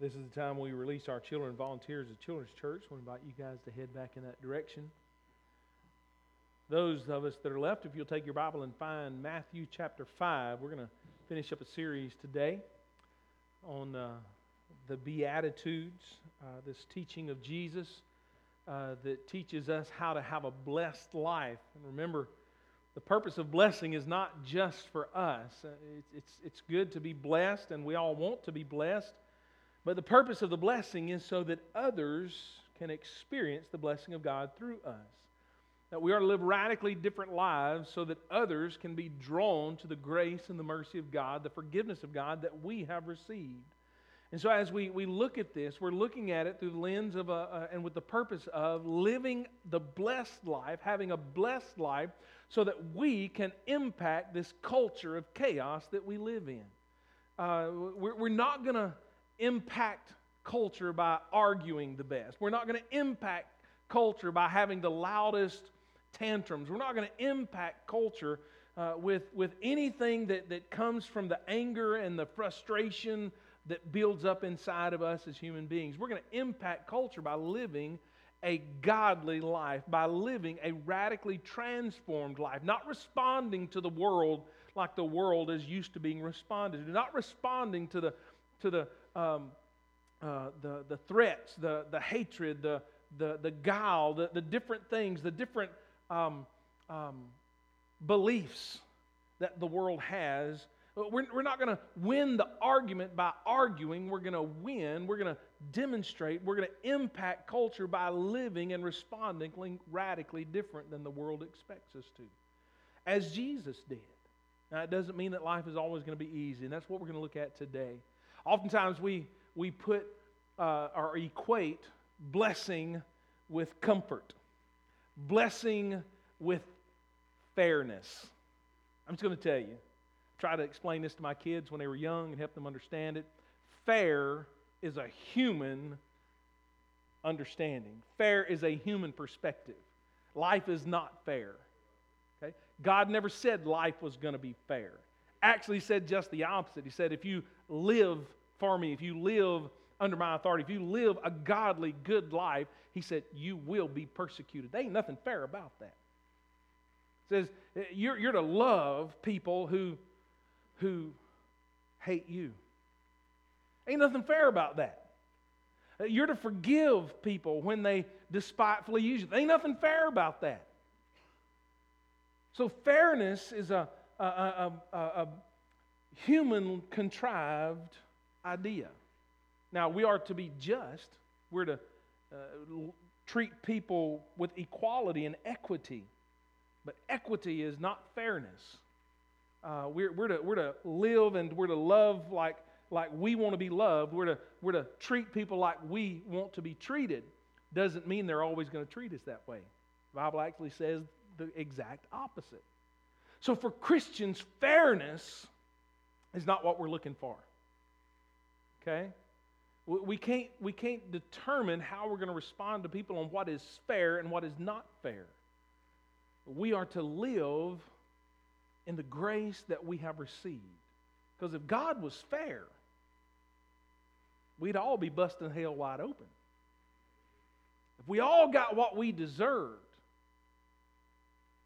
This is the time we release our children volunteers at Children's Church. We invite you guys to head back in that direction. Those of us that are left, if you'll take your Bible and find Matthew chapter 5, we're going to finish up a series today on uh, the Beatitudes, uh, this teaching of Jesus uh, that teaches us how to have a blessed life. And remember, the purpose of blessing is not just for us. Uh, it's, it's, it's good to be blessed, and we all want to be blessed. But the purpose of the blessing is so that others can experience the blessing of God through us. That we are to live radically different lives so that others can be drawn to the grace and the mercy of God, the forgiveness of God that we have received. And so, as we, we look at this, we're looking at it through the lens of a, a, and with the purpose of living the blessed life, having a blessed life, so that we can impact this culture of chaos that we live in. Uh, we're, we're not going to impact culture by arguing the best. We're not going to impact culture by having the loudest tantrums. We're not going to impact culture uh, with, with anything that, that comes from the anger and the frustration that builds up inside of us as human beings. We're going to impact culture by living a godly life, by living a radically transformed life, not responding to the world like the world is used to being responded to, not responding to the, to the um, uh, the, the threats, the, the hatred, the, the, the guile, the, the different things, the different um, um, beliefs that the world has. We're, we're not going to win the argument by arguing. We're going to win. We're going to demonstrate. We're going to impact culture by living and responding radically different than the world expects us to, as Jesus did. Now, it doesn't mean that life is always going to be easy, and that's what we're going to look at today. Oftentimes we, we put uh, or equate blessing with comfort, blessing with fairness. I'm just going to tell you, try to explain this to my kids when they were young and help them understand it. Fair is a human understanding, fair is a human perspective. Life is not fair. Okay? God never said life was going to be fair. Actually, said just the opposite. He said, if you live for me, if you live under my authority, if you live a godly, good life, he said, you will be persecuted. There ain't nothing fair about that. It says eh, you're, you're to love people who, who hate you. Ain't nothing fair about that. Eh, you're to forgive people when they despitefully use you. Ain't nothing fair about that. So fairness is a, a, a, a human contrived idea. Now, we are to be just, we're to uh, treat people with equality and equity. But equity is not fairness. Uh, we're, we're, to, we're to live and we're to love like, like we want to be loved. We're to, we're to treat people like we want to be treated. Doesn't mean they're always going to treat us that way. The Bible actually says the exact opposite. So for Christians, fairness is not what we're looking for. Okay? We can't, we can't determine how we're going to respond to people on what is fair and what is not fair. We are to live in the grace that we have received. Because if God was fair, we'd all be busting hell wide open. If we all got what we deserved,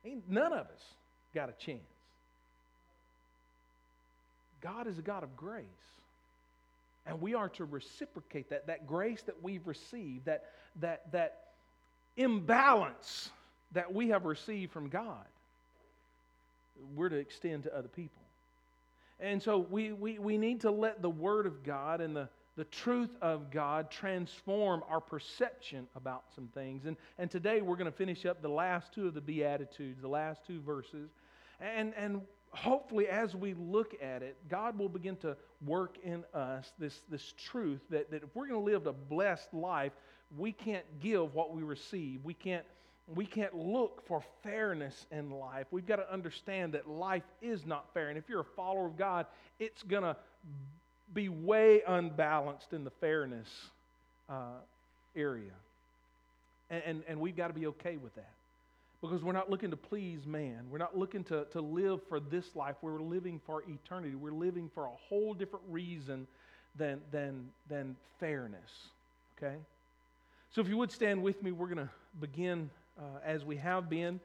ain't none of us got a chance. God is a God of grace. And we are to reciprocate that, that grace that we've received, that, that, that imbalance that we have received from God. We're to extend to other people. And so we, we, we need to let the Word of God and the, the truth of God transform our perception about some things. And, and today we're going to finish up the last two of the Beatitudes, the last two verses. And, and hopefully, as we look at it, God will begin to work in us this, this truth that, that if we're going to live a blessed life, we can't give what we receive. We can't, we can't look for fairness in life. We've got to understand that life is not fair. And if you're a follower of God, it's going to be way unbalanced in the fairness uh, area. And, and, and we've got to be okay with that because we're not looking to please man. We're not looking to, to live for this life. We're living for eternity. We're living for a whole different reason than, than, than fairness. Okay? So if you would stand with me, we're going to begin uh, as we have been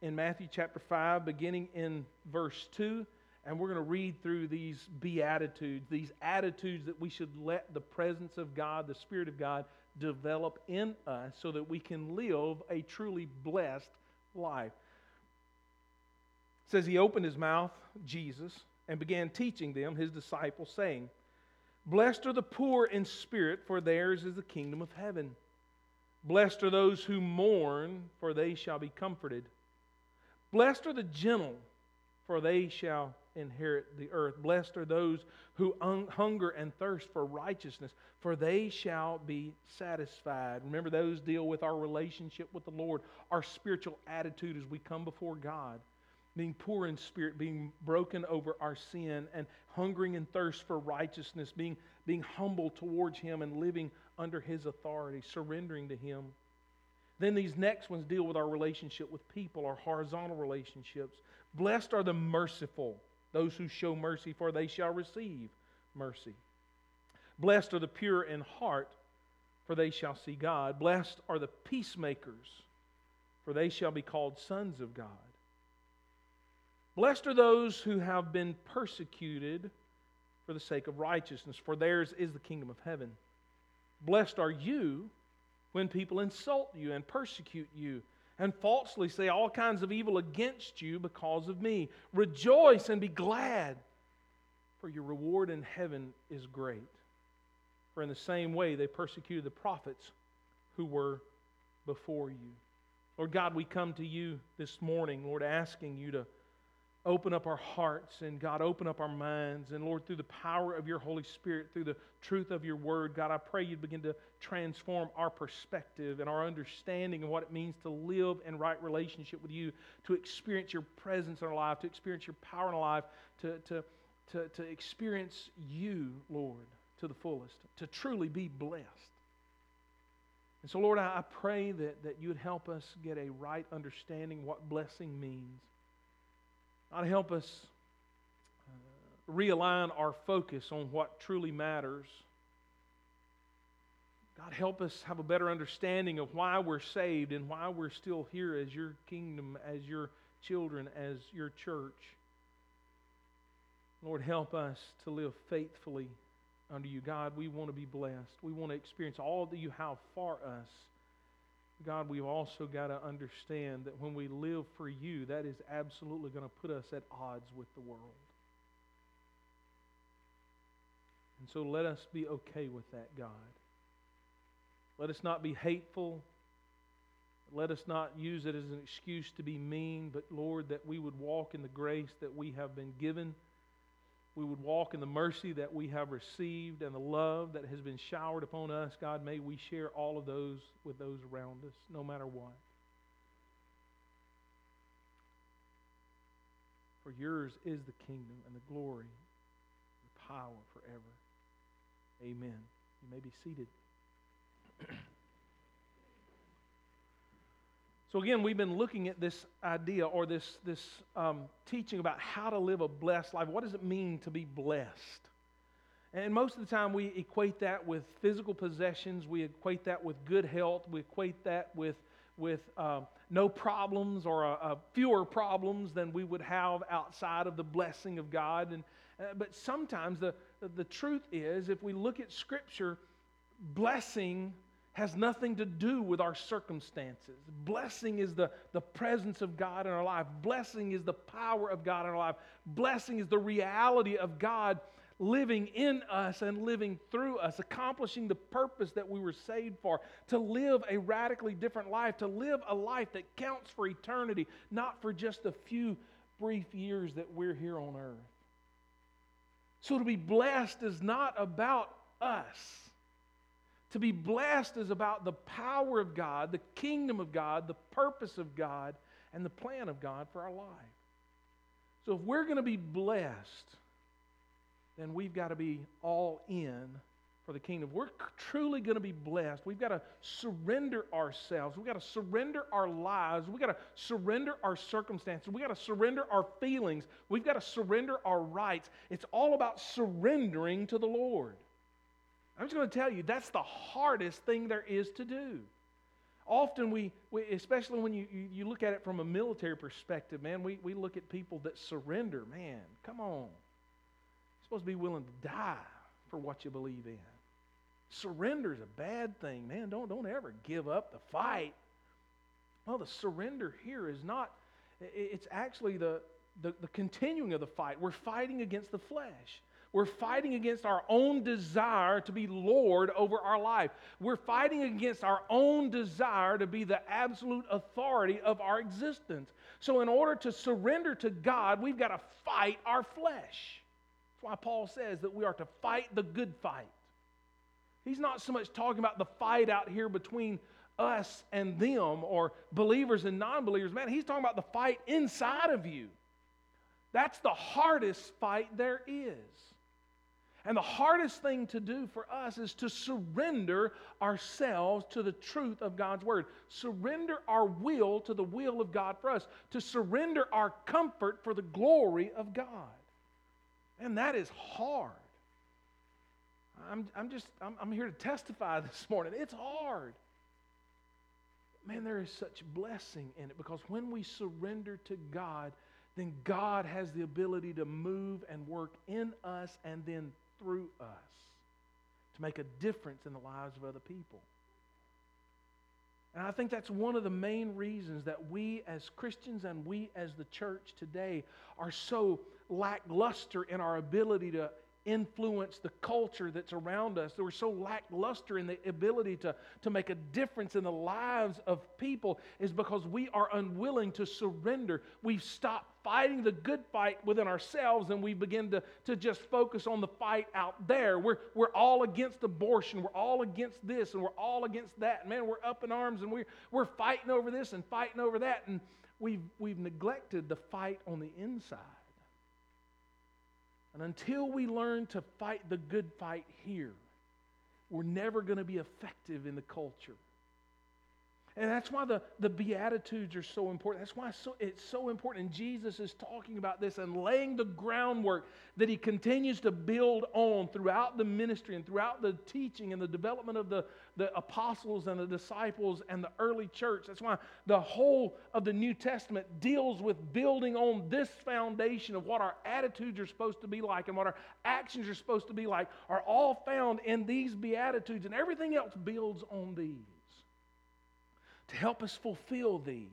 in Matthew chapter 5, beginning in verse 2. And we're going to read through these beatitudes, these attitudes that we should let the presence of God, the Spirit of God, develop in us so that we can live a truly blessed life. It says he opened his mouth, Jesus, and began teaching them, his disciples, saying, Blessed are the poor in spirit, for theirs is the kingdom of heaven. Blessed are those who mourn, for they shall be comforted. Blessed are the gentle, for they shall inherit the earth. Blessed are those who un- hunger and thirst for righteousness, for they shall be satisfied. Remember, those deal with our relationship with the Lord, our spiritual attitude as we come before God. Being poor in spirit, being broken over our sin, and hungering and thirst for righteousness, being, being humble towards Him and living under His authority, surrendering to Him. Then these next ones deal with our relationship with people, our horizontal relationships. Blessed are the merciful, those who show mercy, for they shall receive mercy. Blessed are the pure in heart, for they shall see God. Blessed are the peacemakers, for they shall be called sons of God. Blessed are those who have been persecuted for the sake of righteousness, for theirs is the kingdom of heaven. Blessed are you when people insult you and persecute you and falsely say all kinds of evil against you because of me. Rejoice and be glad, for your reward in heaven is great. For in the same way they persecuted the prophets who were before you. Lord God, we come to you this morning, Lord, asking you to open up our hearts and God, open up our minds. And Lord, through the power of your Holy Spirit, through the truth of your word, God, I pray you'd begin to transform our perspective and our understanding of what it means to live in right relationship with you, to experience your presence in our life, to experience your power in our life, to, to, to, to experience you, Lord, to the fullest, to truly be blessed. And so, Lord, I pray that, that you would help us get a right understanding what blessing means. God, help us uh, realign our focus on what truly matters. God, help us have a better understanding of why we're saved and why we're still here as your kingdom, as your children, as your church. Lord, help us to live faithfully under you. God, we want to be blessed. We want to experience all that you have for us. God, we've also got to understand that when we live for you, that is absolutely going to put us at odds with the world. And so let us be okay with that, God. Let us not be hateful. Let us not use it as an excuse to be mean, but Lord, that we would walk in the grace that we have been given we would walk in the mercy that we have received and the love that has been showered upon us. God, may we share all of those with those around us, no matter what. For yours is the kingdom and the glory, the power forever. Amen. You may be seated. So, again, we've been looking at this idea or this, this um, teaching about how to live a blessed life. What does it mean to be blessed? And most of the time, we equate that with physical possessions, we equate that with good health, we equate that with, with uh, no problems or fewer problems than we would have outside of the blessing of God. And, uh, but sometimes the, the truth is, if we look at Scripture, blessing has nothing to do with our circumstances. Blessing is the, the presence of God in our life. Blessing is the power of God in our life. Blessing is the reality of God living in us and living through us, accomplishing the purpose that we were saved for, to live a radically different life, to live a life that counts for eternity, not for just a few brief years that we're here on earth. So to be blessed is not about us. To be blessed is about the power of God, the kingdom of God, the purpose of God, and the plan of God for our life. So if we're going to be blessed, then we've got to be all in for the kingdom. We're truly going to be blessed, we've got to surrender ourselves. We've got to surrender our lives. We've got to surrender our circumstances. We've got to surrender our feelings. We've got to surrender our rights. It's all about surrendering to the Lord. I'm just going to tell you, that's the hardest thing there is to do. Often, we, we especially when you, you, look at it from a military perspective, man, we, we look at people that surrender. Man, come on. You're supposed to be willing to die for what you believe in. Surrender is a bad thing, man. Don't, don't ever give up the fight. Well, the surrender here is not, it's actually the, the, the continuing of the fight. We're fighting against the flesh. We're fighting against our own desire to be Lord over our life. We're fighting against our own desire to be the absolute authority of our existence. So, in order to surrender to God, we've got to fight our flesh. That's why Paul says that we are to fight the good fight. He's not so much talking about the fight out here between us and them or believers and non believers. Man, he's talking about the fight inside of you. That's the hardest fight there is. And the hardest thing to do for us is to surrender ourselves to the truth of God's Word. Surrender our will to the will of God for us. To surrender our comfort for the glory of God. And that is hard. I'm, I'm just, I'm, I'm here to testify this morning. It's hard. Man, there is such blessing in it because when we surrender to God, then God has the ability to move and work in us and then through us to make a difference in the lives of other people. And I think that's one of the main reasons that we as Christians and we as the church today are so lackluster in our ability to influence the culture that's around us. We're so lackluster in the ability to, to make a difference in the lives of people is because we are unwilling to surrender. We've stopped fighting the good fight within ourselves and we begin to, to just focus on the fight out there. We're, we're all against abortion. We're all against this and we're all against that. Man, we're up in arms and we're, we're fighting over this and fighting over that. And we've, we've neglected the fight on the inside. And until we learn to fight the good fight here, we're never going to be effective in the culture. And that's why the, the Beatitudes are so important. That's why it's so, it's so important. And Jesus is talking about this and laying the groundwork that he continues to build on throughout the ministry and throughout the teaching and the development of the, the apostles and the disciples and the early church. That's why the whole of the New Testament deals with building on this foundation of what our attitudes are supposed to be like and what our actions are supposed to be like, are all found in these Beatitudes, and everything else builds on these to help us fulfill these.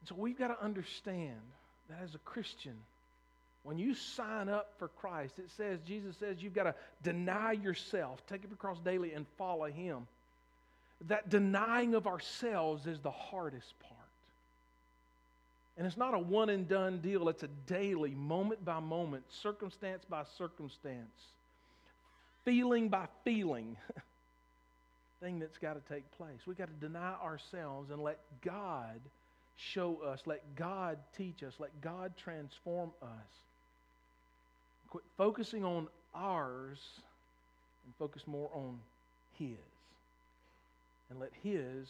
And so we've got to understand that as a Christian, when you sign up for Christ, it says, Jesus says, you've got to deny yourself, take up your cross daily, and follow Him. That denying of ourselves is the hardest part. And it's not a one and done deal, it's a daily, moment by moment, circumstance by circumstance, feeling by feeling. thing that's got to take place. We've got to deny ourselves and let God show us, let God teach us, let God transform us. Quit focusing on ours and focus more on His. And let His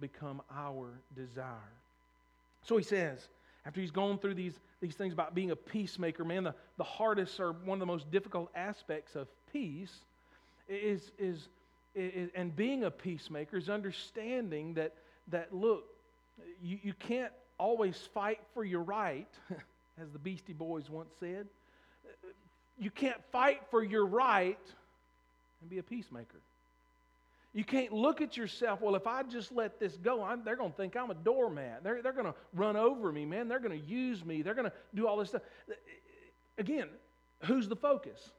become our desire. So he says, after he's gone through these, these things about being a peacemaker, man, the, the hardest or one of the most difficult aspects of peace is, is and being a peacemaker is understanding that, that look, you, you can't always fight for your right, as the Beastie Boys once said. You can't fight for your right and be a peacemaker. You can't look at yourself, well, if I just let this go, I'm, they're going to think I'm a doormat. They're, they're going to run over me, man. They're going to use me. They're going to do all this stuff. Again, who's the focus?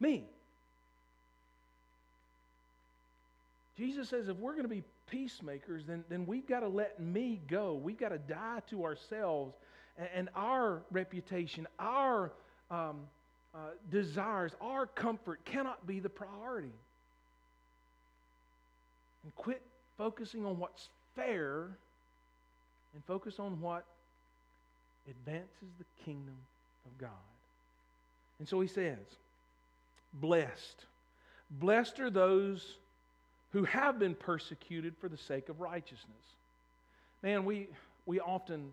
Me. Jesus says if we're going to be peacemakers, then, then we've got to let me go. We've got to die to ourselves and, and our reputation, our um, uh, desires, our comfort cannot be the priority. And quit focusing on what's fair and focus on what advances the kingdom of God. And so he says, Blessed. Blessed are those who have been persecuted for the sake of righteousness. Man, we, we often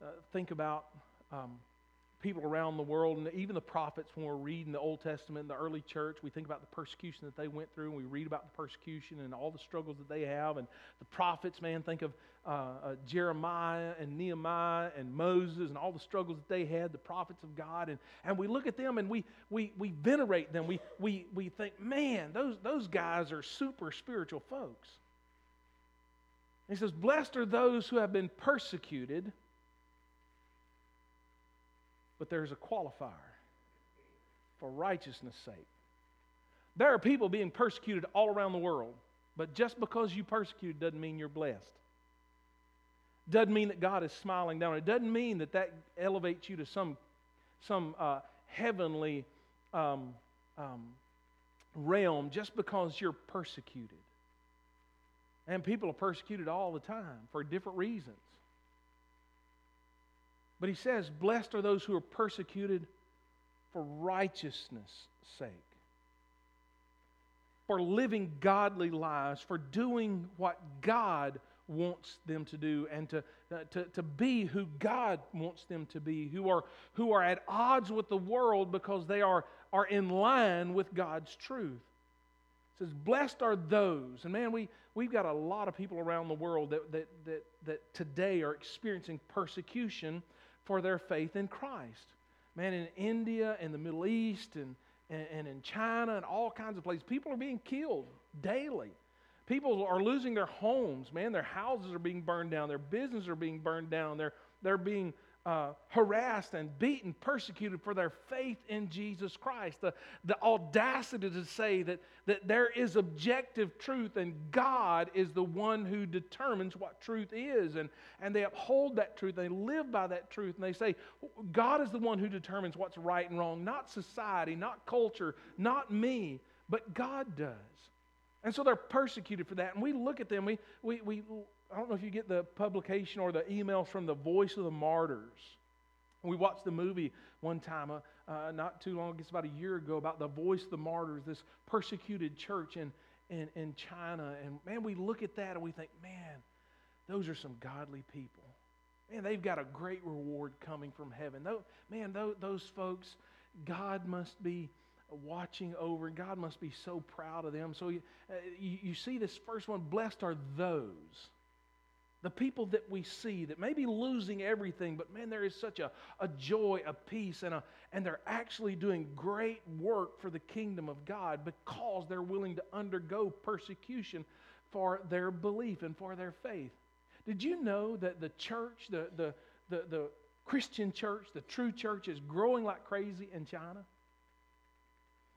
uh, think about um, people around the world, and even the prophets, when we're reading the Old Testament, and the early church, we think about the persecution that they went through, and we read about the persecution and all the struggles that they have. And the prophets, man, think of uh, uh, Jeremiah and Nehemiah and Moses and all the struggles that they had, the prophets of God. And, and we look at them and we, we, we venerate them. We, we, we think, man, those, those guys are super spiritual folks. he says, Blessed are those who have been persecuted but there's a qualifier for righteousness' sake. There are people being persecuted all around the world, but just because you persecuted doesn't mean you're blessed. Doesn't mean that God is smiling down. It doesn't mean that that elevates you to some, some uh, heavenly um, um, realm just because you're persecuted. And people are persecuted all the time for different reasons. But he says, Blessed are those who are persecuted for righteousness' sake, for living godly lives, for doing what God wants them to do and to, uh, to, to be who God wants them to be, who are, who are at odds with the world because they are, are in line with God's truth. It says, Blessed are those. And man, we, we've got a lot of people around the world that, that, that, that today are experiencing persecution for their faith in Christ. Man, in India and the Middle East and, and, and in China and all kinds of places, people are being killed daily. People are losing their homes, man. Their houses are being burned down. Their businesses are being burned down. They're, they're being uh, harassed and beaten, persecuted for their faith in Jesus Christ. The, the audacity to say that, that there is objective truth and God is the one who determines what truth is. And, and they uphold that truth, they live by that truth, and they say, God is the one who determines what's right and wrong, not society, not culture, not me, but God does. And so they're persecuted for that. And we look at them, we, we, we I don't know if you get the publication or the emails from the Voice of the Martyrs. We watched the movie one time, uh, uh, not too long, it's about a year ago, about the Voice of the Martyrs, this persecuted church in, in, in China. And man, we look at that and we think, man, those are some godly people. Man, they've got a great reward coming from heaven. Those, man, those, those folks, God must be watching over. God must be so proud of them. So you, uh, you, you see this first one blessed are those the people that we see that may be losing everything, but man, there is such a, a joy, a peace, and, a, and they're actually doing great work for the kingdom of God because they're willing to undergo persecution for their belief and for their faith. Did you know that the church, the, the, the, the Christian church, the true church, is growing like crazy in China?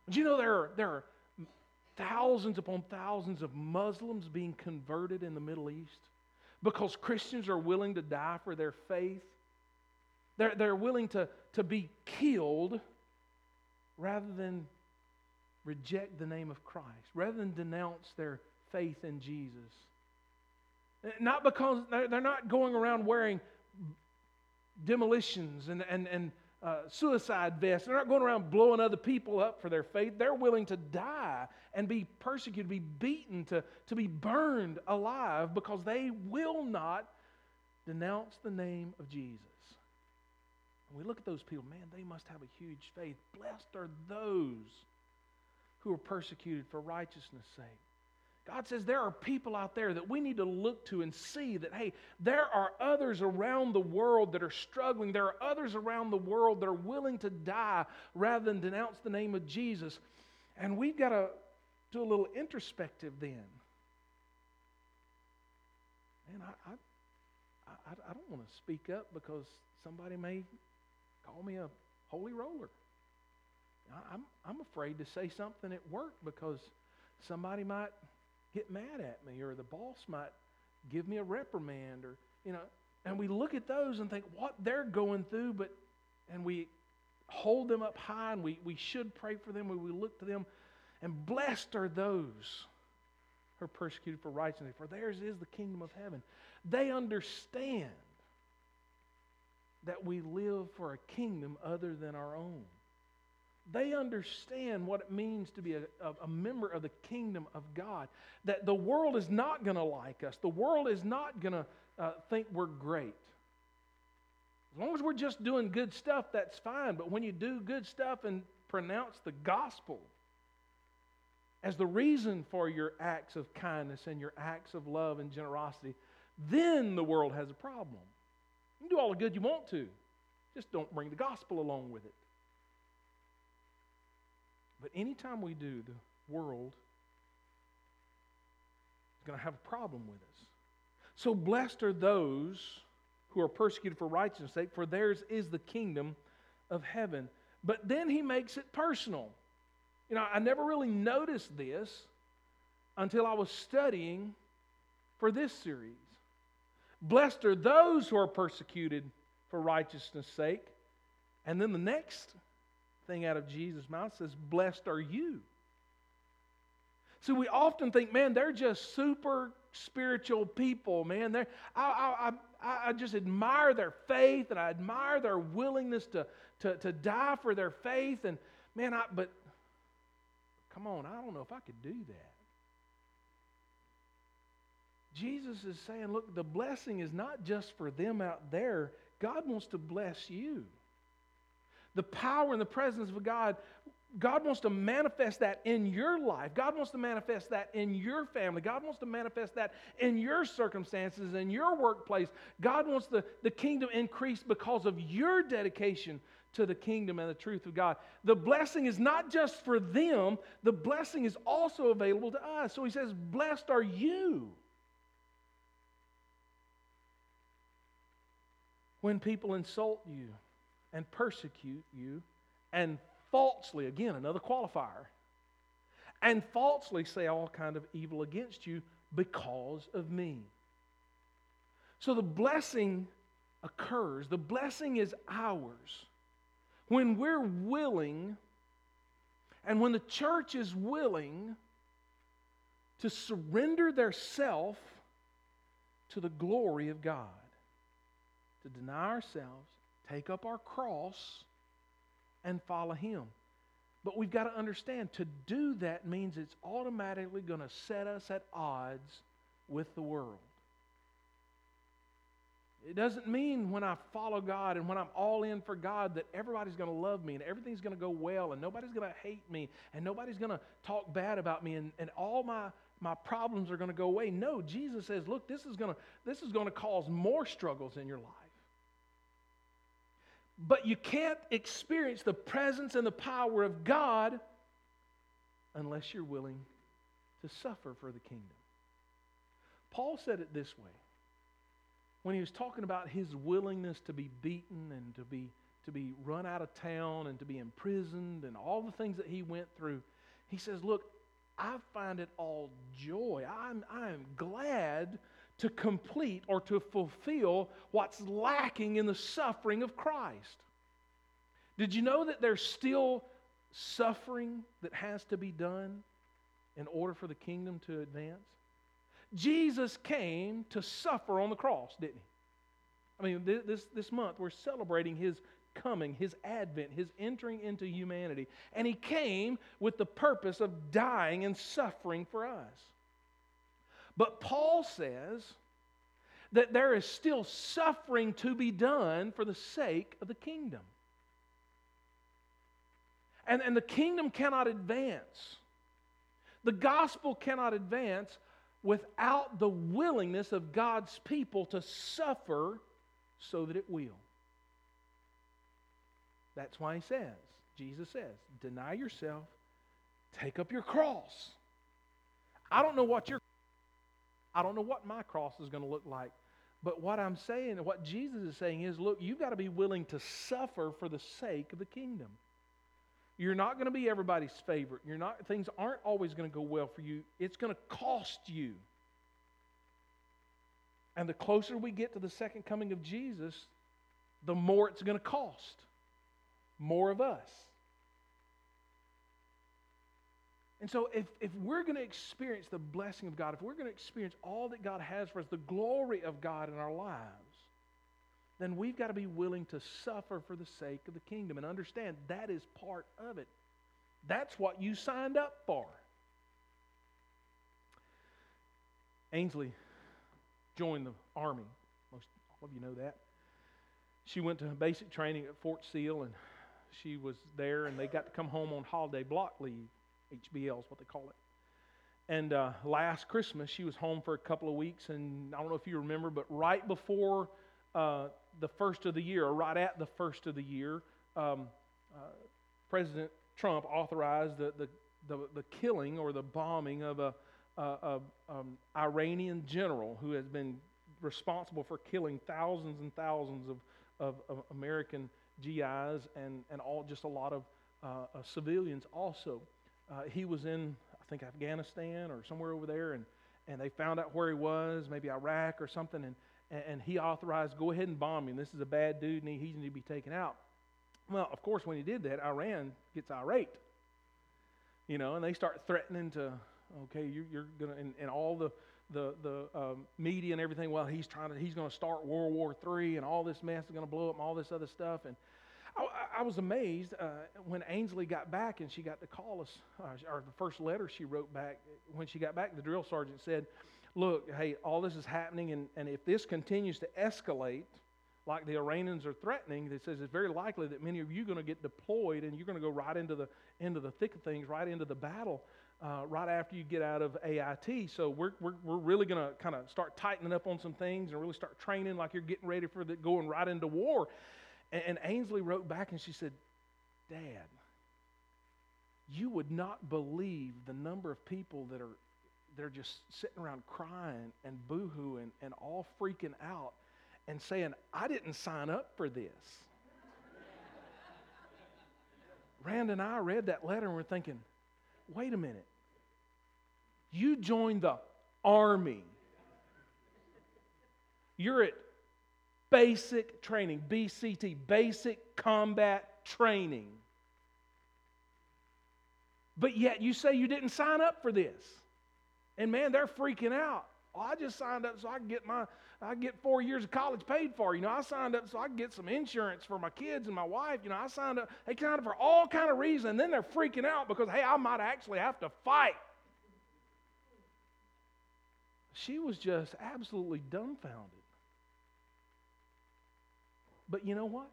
Did you know there are, there are thousands upon thousands of Muslims being converted in the Middle East? Because Christians are willing to die for their faith. They're, they're willing to, to be killed rather than reject the name of Christ, rather than denounce their faith in Jesus. Not because they're not going around wearing demolitions and, and, and uh, suicide vests. They're not going around blowing other people up for their faith. They're willing to die and be persecuted, be beaten, to, to be burned alive because they will not denounce the name of Jesus. And we look at those people, man, they must have a huge faith. Blessed are those who are persecuted for righteousness' sake. God says there are people out there that we need to look to and see that, hey, there are others around the world that are struggling. There are others around the world that are willing to die rather than denounce the name of Jesus. And we've got to do a little introspective then. Man, I, I, I, I don't want to speak up because somebody may call me a holy roller. I, I'm, I'm afraid to say something at work because somebody might get mad at me or the boss might give me a reprimand or, you know, and we look at those and think what they're going through, but, and we hold them up high and we, we should pray for them. We, we look to them. And blessed are those who are persecuted for righteousness, for theirs is the kingdom of heaven. They understand that we live for a kingdom other than our own. They understand what it means to be a, a, member of the kingdom of God. That the world is not going to like us, the world is not going to uh, think we're great. As long as we're just doing good stuff, that's fine. But when you do good stuff and pronounce the gospel as the reason for your acts of kindness and your acts of love and generosity, then the world has a problem. You can do all the good you want to, just don't bring the gospel along with it. But anytime we do, the world is going to have a problem with us. So blessed are those who are persecuted for righteousness' sake, for theirs is the kingdom of heaven. But then he makes it personal. You know, I never really noticed this until I was studying for this series. Blessed are those who are persecuted for righteousness' sake. And then the next thing out of Jesus' mouth says, Blessed are you. So we often think, man, they're just super spiritual people, man. They're, I, I, I, I just admire their faith and I admire their willingness to, to, to die for their faith. And man, I, but come on, I don't know if I could do that. Jesus is saying, look, the blessing is not just for them out there. God wants to bless you. The power and the presence of God, God wants to manifest that in your life. God wants to manifest that in your family. God wants to manifest that in your circumstances, in your workplace. God wants the, the kingdom increased because of your dedication to the kingdom and the truth of God. The blessing is not just for them, the blessing is also available to us. So he says, Blessed are you. When people insult you and persecute you and falsely, again, another qualifier, and falsely say all kind of evil against you because of me. So the blessing occurs. The blessing is ours when we're willing and when the church is willing to surrender their self to the glory of God, to deny ourselves, take up our cross, and follow Him. But we've got to understand to do that means it's automatically going to set us at odds with the world. It doesn't mean when I follow God and when I'm all in for God that everybody's going to love me and everything's going to go well and nobody's going to hate me and nobody's going to talk bad about me and, and all my, my problems are going to go away. No, Jesus says, look, this is going to this is going to cause more struggles in your life. But you can't experience the presence and the power of God unless you're willing to suffer for the kingdom. Paul said it this way when he was talking about his willingness to be beaten and to be, to be run out of town and to be imprisoned and all the things that he went through. He says, Look, I find it all joy. I'm, I'm glad to complete or to fulfill what's lacking in the suffering of Christ. Did you know that there's still suffering that has to be done in order for the kingdom to advance? Jesus came to suffer on the cross, didn't he? I mean, this, this month we're celebrating his coming, his advent, his entering into humanity. And he came with the purpose of dying and suffering for us. But Paul says that there is still suffering to be done for the sake of the kingdom. And, and the kingdom cannot advance. The gospel cannot advance without the willingness of God's people to suffer so that it will. That's why he says, Jesus says, deny yourself, take up your cross. I don't know what your I don't know what my cross is going to look like. But what I'm saying, what Jesus is saying is, look, you've got to be willing to suffer for the sake of the kingdom. You're not going to be everybody's favorite. You're not, things aren't always going to go well for you. It's going to cost you. And the closer we get to the second coming of Jesus, the more it's going to cost. More of us. And so, if, if we're going to experience the blessing of God, if we're going to experience all that God has for us, the glory of God in our lives, then we've got to be willing to suffer for the sake of the kingdom and understand that is part of it. That's what you signed up for. Ainsley joined the army. Most all of you know that. she went to basic training at Fort Sill, and she was there, and they got to come home on holiday block leave. HBL is what they call it. And uh, last Christmas, she was home for a couple of weeks, and I don't know if you remember, but right before uh, the first of the year, or right at the first of the year, um, uh, President Trump authorized the, the, the, the, killing or the bombing of a, a, a um, Iranian general who has been responsible for killing thousands and thousands of, of, of American GIs and, and all just a lot of uh, civilians also. Uh, he was in, I think, Afghanistan or somewhere over there, and, and they found out where he was, maybe Iraq or something, and, and he authorized, go ahead and bomb him. This is a bad dude, and he, he needs to be taken out. Well, of course, when he did that, Iran gets irate. You know, and they start threatening to, okay, you, are going to, and, and, all the, the, the um, media and everything, well, he's trying to, he's going to start World War III and all this mess is going to blow up and all this other stuff. And I, I was amazed uh, when Ainsley got back and she got to call us, uh, or the first letter she wrote back, when she got back, the drill sergeant said, look, hey, all this is happening, and, and if this continues to escalate, like the Iranians are threatening, it says it's very likely that many of you are going to get deployed and you're going to go right into the, into the thick of things, right into the battle. Uh, right after you get out of AIT. So we're, we're, we're really going to kind of start tightening up on some things and really start training like you're getting ready for the, going right into war. And, and Ainsley wrote back and she said, Dad, you would not believe the number of people that are they're just sitting around crying and boohooing and all freaking out and saying, I didn't sign up for this. Rand and I read that letter and we're thinking, wait a minute. You joined the army. You're at basic training, BCT, basic combat training. But yet you say you didn't sign up for this. And man, they're freaking out. Oh, I just signed up so I can get my I get four years of college paid for. You know, I signed up so I can get some insurance for my kids and my wife. You know, I signed up. They signed up for all kind of reasons, and then they're freaking out because hey, I might actually have to fight. She was just absolutely dumbfounded. But you know what?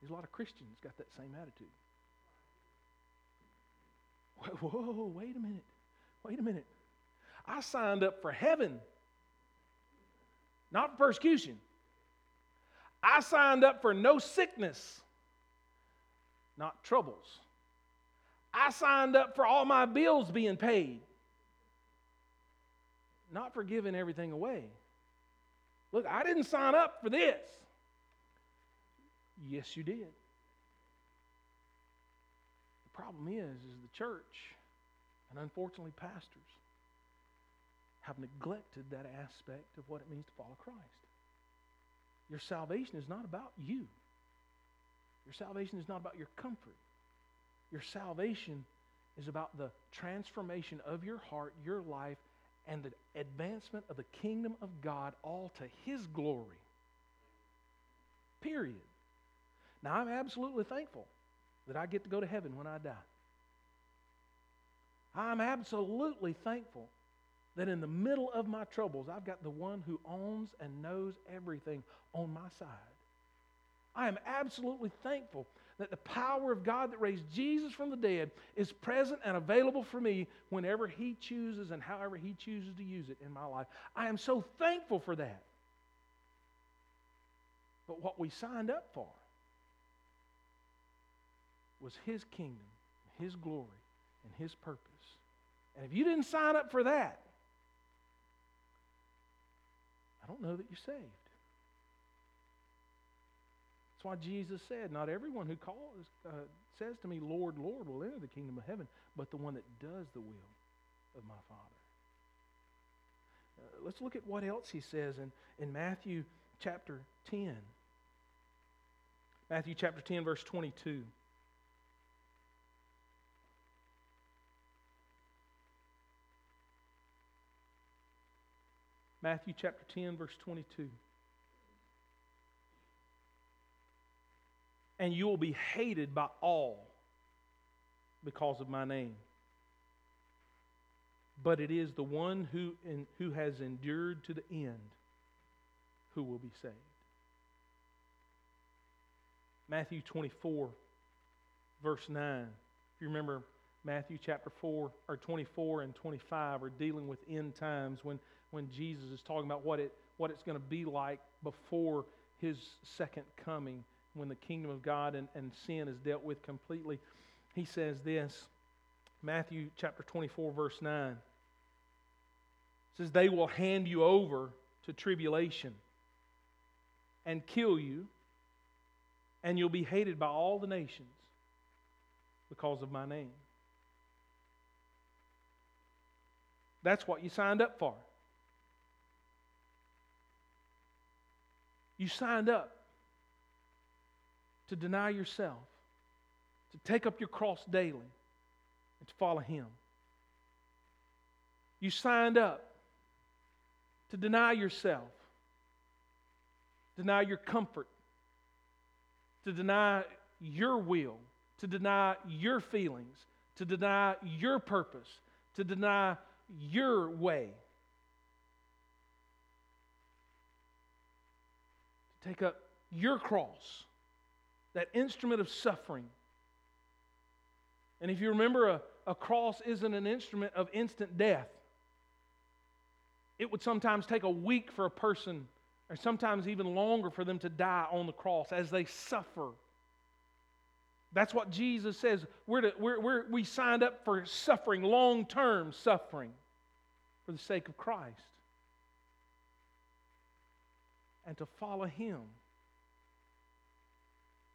There's a lot of Christians got that same attitude. Whoa, wait a minute. Wait a minute. I signed up for heaven, not for persecution. I signed up for no sickness, not troubles. I signed up for all my bills being paid, not for giving everything away. Look, I didn't sign up for this. Yes, you did. The problem is, is the church, and unfortunately pastors, have neglected that aspect of what it means to follow Christ. Your salvation is not about you. Your salvation is not about your comfort. Your salvation is about the transformation of your heart, your life, and the advancement of the kingdom of God, all to His glory. Period. Now, I'm absolutely thankful that I get to go to heaven when I die. I'm absolutely thankful that in the middle of my troubles, I've got the one who owns and knows everything on my side. I am absolutely thankful that the power of God that raised Jesus from the dead is present and available for me whenever He chooses and however He chooses to use it in my life. I am so thankful for that. But what we signed up for was His kingdom, His glory, and His purpose. And if you didn't sign up for that, I don't know that you're saved. That's why Jesus said, Not everyone who calls, uh, says to me, Lord, Lord, will enter the kingdom of heaven, but the one that does the will of my Father. Uh, let's look at what else he says in, in Matthew chapter 10. Matthew chapter 10, verse 22. Matthew chapter 10, verse 22. And you will be hated by all because of my name. But it is the one who, in, who has endured to the end who will be saved. Matthew 24, verse 9. If you remember, Matthew chapter 4 or 24 and 25 are dealing with end times when, when Jesus is talking about what, it, what it's going to be like before his second coming, when the kingdom of God and, and sin is dealt with completely. He says this Matthew chapter 24, verse 9 says, They will hand you over to tribulation and kill you, and you'll be hated by all the nations because of my name. That's what you signed up for. You signed up to deny yourself, to take up your cross daily, and to follow Him. You signed up to deny yourself, deny your comfort, to deny your will, to deny your feelings, to deny your purpose, to deny your way. Take up your cross, that instrument of suffering. And if you remember, a, a cross isn't an instrument of instant death. It would sometimes take a week for a person, or sometimes even longer for them to die on the cross as they suffer. That's what Jesus says. We're to, we're, we're, we signed up for suffering, long term suffering, for the sake of Christ. And to follow Him.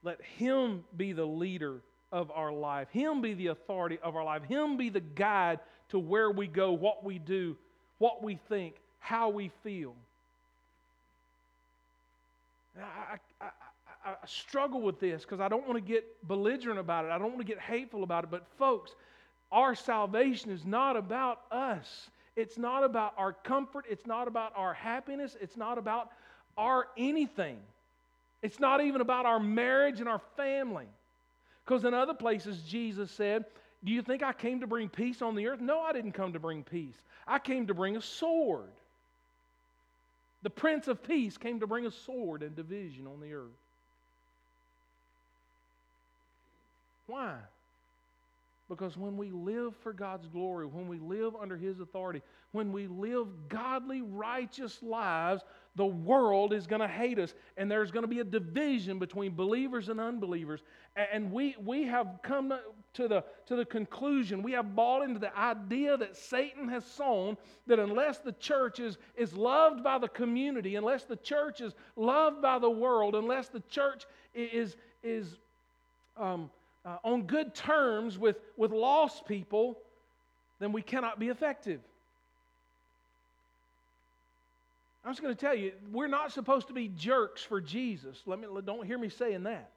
Let Him be the leader of our life, Him be the authority of our life, Him be the guide to where we go, what we do, what we think, how we feel. I, I, I, I struggle with this because I don't want to get belligerent about it. I don't want to get hateful about it. But, folks, our salvation is not about us. It's not about our comfort. It's not about our happiness. It's not about our anything. It's not even about our marriage and our family. Because in other places, Jesus said, Do you think I came to bring peace on the earth? No, I didn't come to bring peace. I came to bring a sword. The Prince of Peace came to bring a sword and division on the earth. Why? Because when we live for God's glory, when we live under His authority, when we live godly, righteous lives, the world is going to hate us. And there's going to be a division between believers and unbelievers. And we, we have come to the, to the conclusion, we have bought into the idea that Satan has sown that unless the church is, is loved by the community, unless the church is loved by the world, unless the church is, is um, uh, on good terms with, with lost people, then we cannot be effective. I'm just going to tell you, we're not supposed to be jerks for Jesus. Let me don't hear me saying that.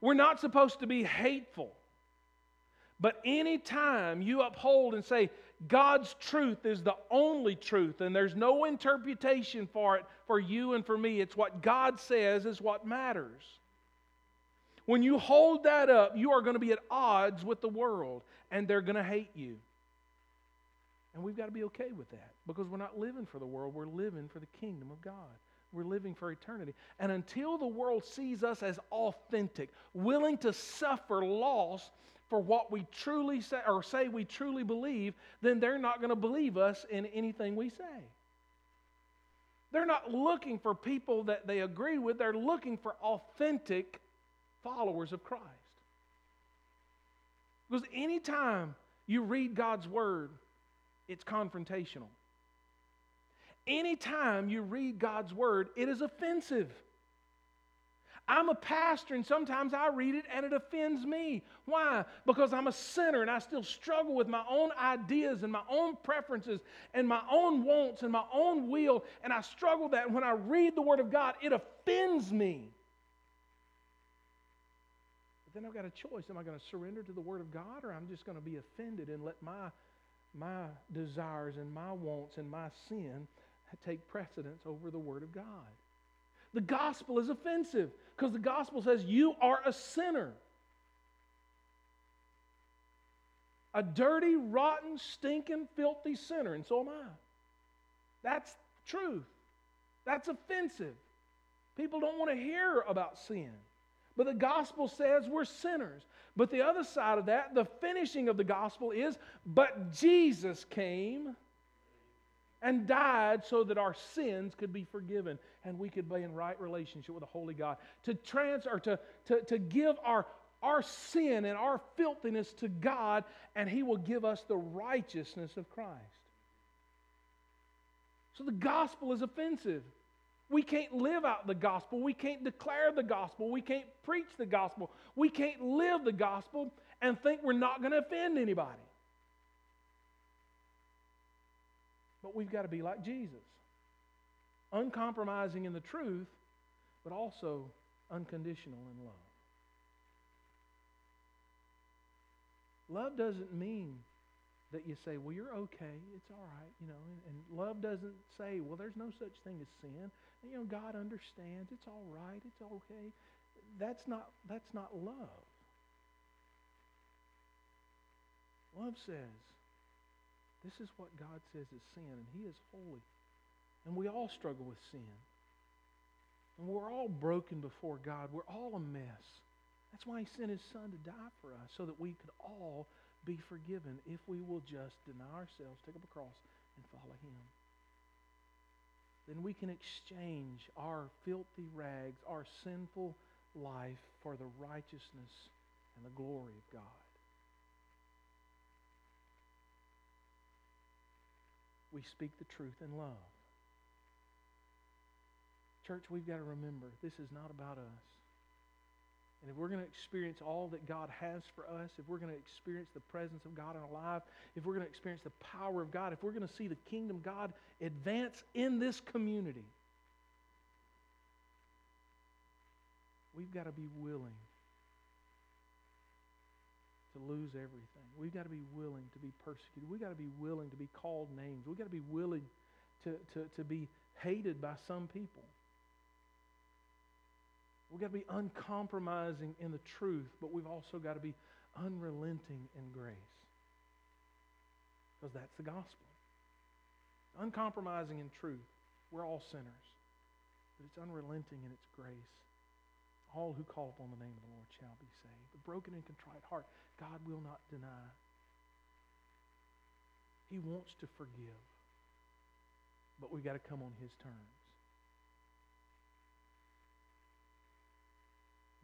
We're not supposed to be hateful. But anytime you uphold and say God's truth is the only truth and there's no interpretation for it for you and for me, it's what God says is what matters. When you hold that up, you are going to be at odds with the world and they're going to hate you. And we've got to be okay with that because we're not living for the world, we're living for the kingdom of God. We're living for eternity. And until the world sees us as authentic, willing to suffer loss for what we truly say or say we truly believe, then they're not going to believe us in anything we say. They're not looking for people that they agree with, they're looking for authentic followers of Christ. Because anytime you read God's word, it's confrontational. Anytime you read God's word, it is offensive. I'm a pastor, and sometimes I read it and it offends me. Why? Because I'm a sinner and I still struggle with my own ideas and my own preferences and my own wants and my own will. And I struggle that when I read the Word of God, it offends me. But then I've got a choice. Am I going to surrender to the Word of God or I'm just going to be offended and let my, my desires and my wants and my sin take precedence over the Word of God? The gospel is offensive because the gospel says you are a sinner. A dirty, rotten, stinking, filthy sinner, and so am I. That's truth. That's offensive. People don't want to hear about sin. But the gospel says we're sinners. But the other side of that, the finishing of the gospel is, but Jesus came and died so that our sins could be forgiven and we could be in right relationship with the Holy God. To trans or to, to, to give our, our sin and our filthiness to God, and He will give us the righteousness of Christ. So the gospel is offensive. We can't live out the gospel. We can't declare the gospel. We can't preach the gospel. We can't live the gospel and think we're not going to offend anybody. But we've got to be like Jesus uncompromising in the truth, but also unconditional in love. Love doesn't mean that you say, well, you're okay, it's all right, you know, and, and, love doesn't say, well, there's no such thing as sin. And, you know, God understands, it's all right, it's okay. That's not, that's not love. Love says, this is what God says is sin, and He is holy. And we all struggle with sin. And we're all broken before God. We're all a mess. That's why He sent His Son to die for us, so that we could all be forgiven if we will just deny ourselves, take up a cross, and follow Him. Then we can exchange our filthy rags, our sinful life, for the righteousness and the glory of God. We speak the truth in love. Church, we've got to remember this is not about us. And if we're going to experience all that God has for us, if we're going to experience the presence of God in our life, if we're going to experience the power of God, if we're going to see the kingdom of God advance in this community, we've got to be willing to lose everything. We've got to be willing to be persecuted. We've got to be willing to be called names. We've got to be willing to, to, to be hated by some people. We've got to be uncompromising in the truth, but we've also got to be unrelenting in grace. Because that's the gospel. Uncompromising in truth. We're all sinners. But it's unrelenting in its grace. All who call upon the name of the Lord shall be saved. The broken and contrite heart, God will not deny. He wants to forgive. But we've got to come on His terms.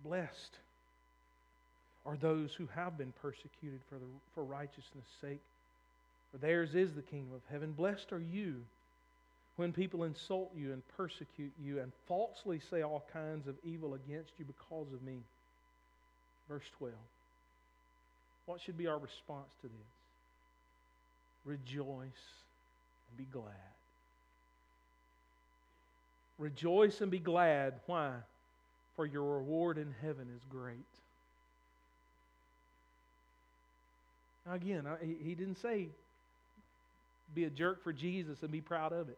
Blessed are those who have been persecuted for, the, for righteousness' sake, for theirs is the kingdom of heaven. Blessed are you when people insult you and persecute you and falsely say all kinds of evil against you because of me. Verse 12. What should be our response to this? Rejoice and be glad. Rejoice and be glad. Why? For your reward in heaven is great. Now, again, he didn't say be a jerk for Jesus and be proud of it.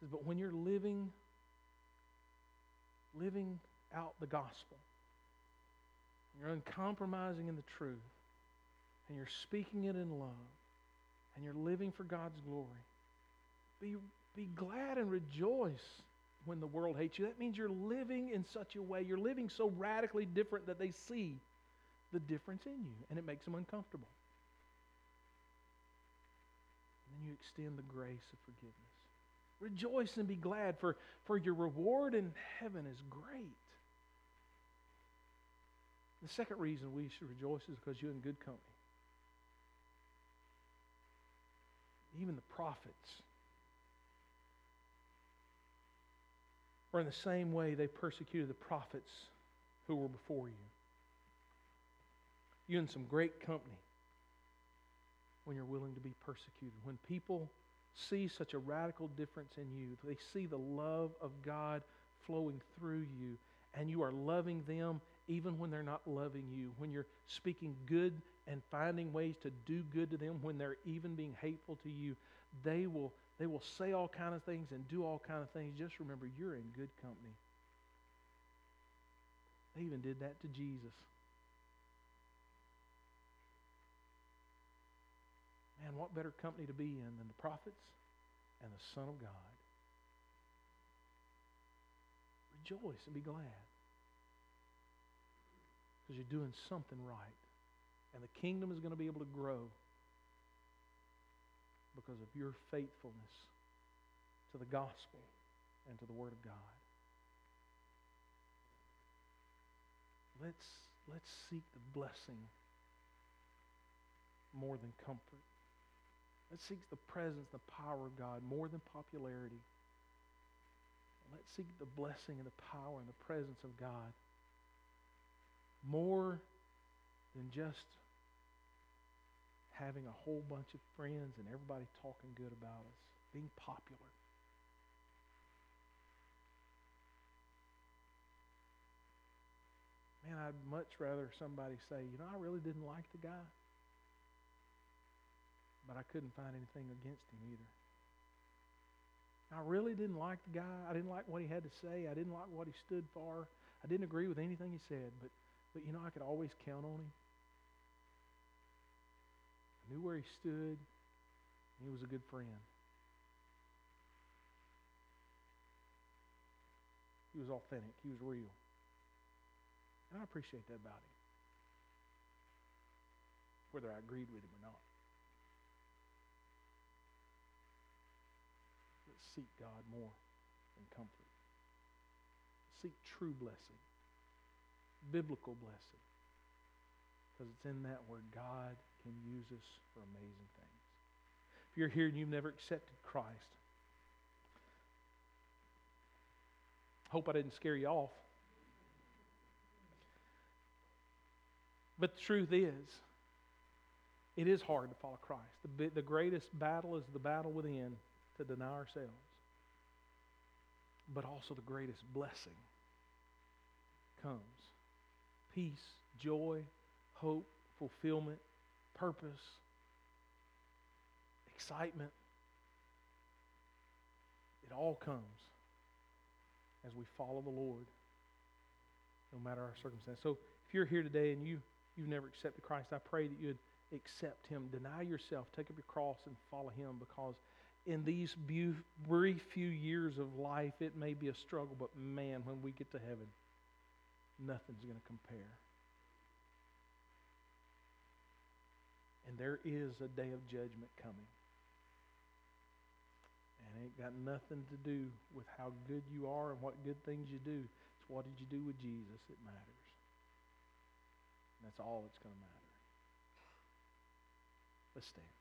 He says, but when you're living, living out the gospel, you're uncompromising in the truth, and you're speaking it in love, and you're living for God's glory, be, be glad and rejoice when the world hates you. That means you're living in such a way, you're living so radically different that they see the difference in you, and it makes them uncomfortable. And then you extend the grace of forgiveness. Rejoice and be glad, for, for your reward in heaven is great. The second reason we should rejoice is because you're in good company. Even the prophets or in the same way they persecuted the prophets who were before you. You're in some great company when you're willing to be persecuted. When people see such a radical difference in you, they see the love of God flowing through you, and you are loving them even when they're not loving you. When you're speaking good and finding ways to do good to them when they're even being hateful to you, they will they will say all kind of things and do all kind of things. Just remember, you're in good company. They even did that to Jesus. Man, what better company to be in than the prophets and the Son of God? rejoice and be glad. Because you're doing something right. And the kingdom is going to be able to grow because of your faithfulness to the gospel and to the Word of God. Let's, let's seek the blessing more than comfort. Let's seek the presence, the power of God more than popularity. Let's seek the blessing and the power and the presence of God more than just having a whole bunch of friends and everybody talking good about us, being popular. Man, I'd much rather somebody say, you know, I really didn't like the guy, but I couldn't find anything against him either. I really didn't like the guy. I didn't like what he had to say. I didn't like what he stood for. I didn't agree with anything he said, but, but you know, I could always count on him. Knew where he stood. He was a good friend. He was authentic. He was real. And I appreciate that about him. Whether I agreed with him or not. Let's seek God more than comfort. Seek true blessing, biblical blessing. Because it's in that where God can use us for amazing things. If you're here and you've never accepted Christ, hope I didn't scare you off. But the truth is, it is hard to follow Christ. The, the greatest battle is the battle within to deny ourselves. But also the greatest blessing comes peace, joy, hope, fulfillment, purpose, excitement. It all comes as we follow the Lord, no matter our circumstance. So if you're here today and you you've never accepted Christ, I pray that you'd accept Him. Deny yourself, take up your cross, and follow Him because in these brief few years of life, it may be a struggle, but man, when we get to heaven, nothing's going to compare. And there is a day of judgment coming. And it ain't got nothing to do with how good you are and what good things you do. It's what did you do with Jesus that matters. And that's all that's going to matter. Let's stand.